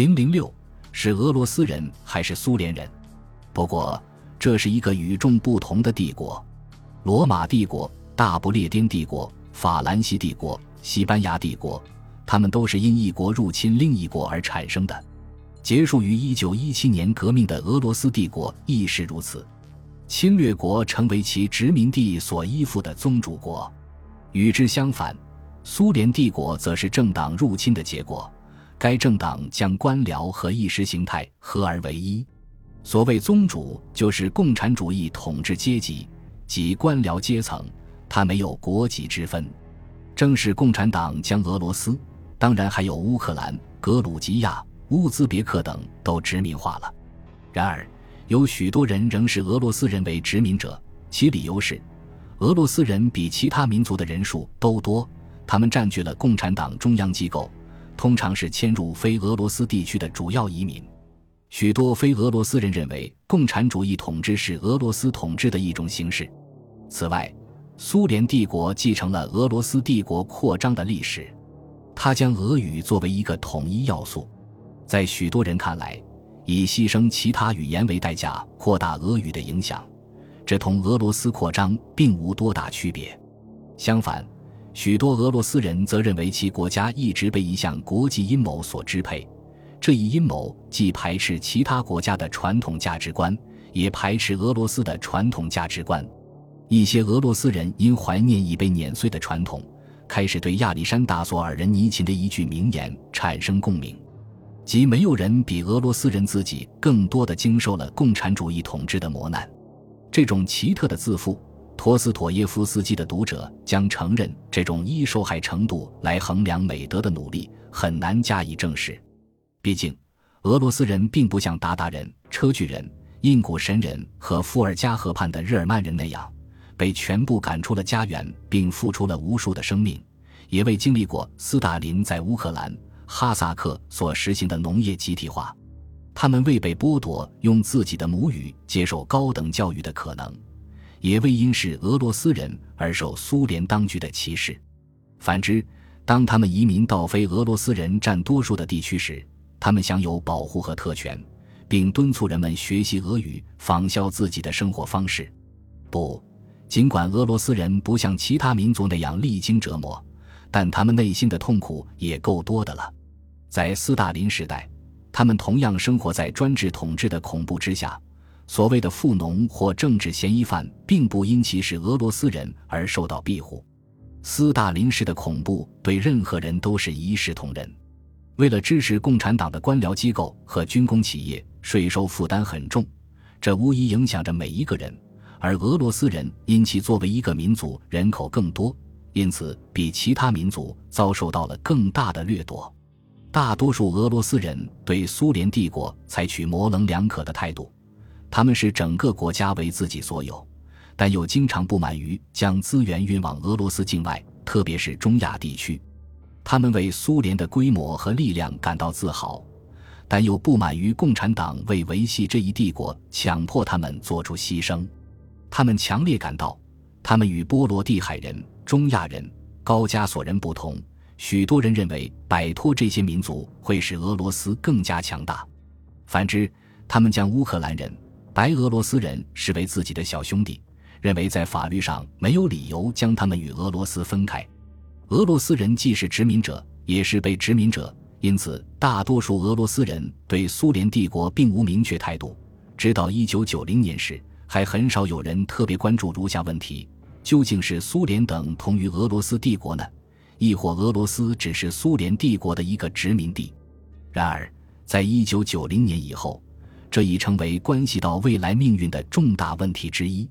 零零六是俄罗斯人还是苏联人？不过这是一个与众不同的帝国——罗马帝国、大不列颠帝国、法兰西帝国、西班牙帝国，他们都是因一国入侵另一国而产生的。结束于一九一七年革命的俄罗斯帝国亦是如此。侵略国成为其殖民地所依附的宗主国。与之相反，苏联帝国则是政党入侵的结果。该政党将官僚和意识形态合而为一。所谓宗主，就是共产主义统治阶级及官僚阶层，它没有国籍之分。正是共产党将俄罗斯，当然还有乌克兰、格鲁吉亚、乌兹别克等都殖民化了。然而，有许多人仍视俄罗斯人为殖民者，其理由是，俄罗斯人比其他民族的人数都多，他们占据了共产党中央机构。通常是迁入非俄罗斯地区的主要移民。许多非俄罗斯人认为，共产主义统治是俄罗斯统治的一种形式。此外，苏联帝国继承了俄罗斯帝国扩张的历史，它将俄语作为一个统一要素。在许多人看来，以牺牲其他语言为代价扩大俄语的影响，这同俄罗斯扩张并无多大区别。相反。许多俄罗斯人则认为其国家一直被一项国际阴谋所支配，这一阴谋既排斥其他国家的传统价值观，也排斥俄罗斯的传统价值观。一些俄罗斯人因怀念已被碾碎的传统，开始对亚历山大·索尔仁尼琴的一句名言产生共鸣，即“没有人比俄罗斯人自己更多的经受了共产主义统治的磨难”。这种奇特的自负。托斯妥耶夫斯基的读者将承认，这种依受害程度来衡量美德的努力很难加以证实。毕竟，俄罗斯人并不像鞑靼人、车巨人、印古神人和伏尔加河畔的日耳曼人那样，被全部赶出了家园，并付出了无数的生命，也未经历过斯大林在乌克兰、哈萨克所实行的农业集体化。他们未被剥夺用自己的母语接受高等教育的可能。也未因是俄罗斯人而受苏联当局的歧视。反之，当他们移民到非俄罗斯人占多数的地区时，他们享有保护和特权，并敦促人们学习俄语，仿效自己的生活方式。不，尽管俄罗斯人不像其他民族那样历经折磨，但他们内心的痛苦也够多的了。在斯大林时代，他们同样生活在专制统治的恐怖之下。所谓的富农或政治嫌疑犯，并不因其是俄罗斯人而受到庇护。斯大林式的恐怖对任何人都是一视同仁。为了支持共产党的官僚机构和军工企业，税收负担很重，这无疑影响着每一个人。而俄罗斯人因其作为一个民族人口更多，因此比其他民族遭受到了更大的掠夺。大多数俄罗斯人对苏联帝国采取模棱两可的态度。他们视整个国家为自己所有，但又经常不满于将资源运往俄罗斯境外，特别是中亚地区。他们为苏联的规模和力量感到自豪，但又不满于共产党为维系这一帝国强迫他们做出牺牲。他们强烈感到，他们与波罗的海人、中亚人、高加索人不同。许多人认为，摆脱这些民族会使俄罗斯更加强大。反之，他们将乌克兰人。白俄罗斯人视为自己的小兄弟，认为在法律上没有理由将他们与俄罗斯分开。俄罗斯人既是殖民者，也是被殖民者，因此大多数俄罗斯人对苏联帝国并无明确态度。直到一九九零年时，还很少有人特别关注如下问题：究竟是苏联等同于俄罗斯帝国呢？亦或俄罗斯只是苏联帝国的一个殖民地？然而，在一九九零年以后。这已成为关系到未来命运的重大问题之一。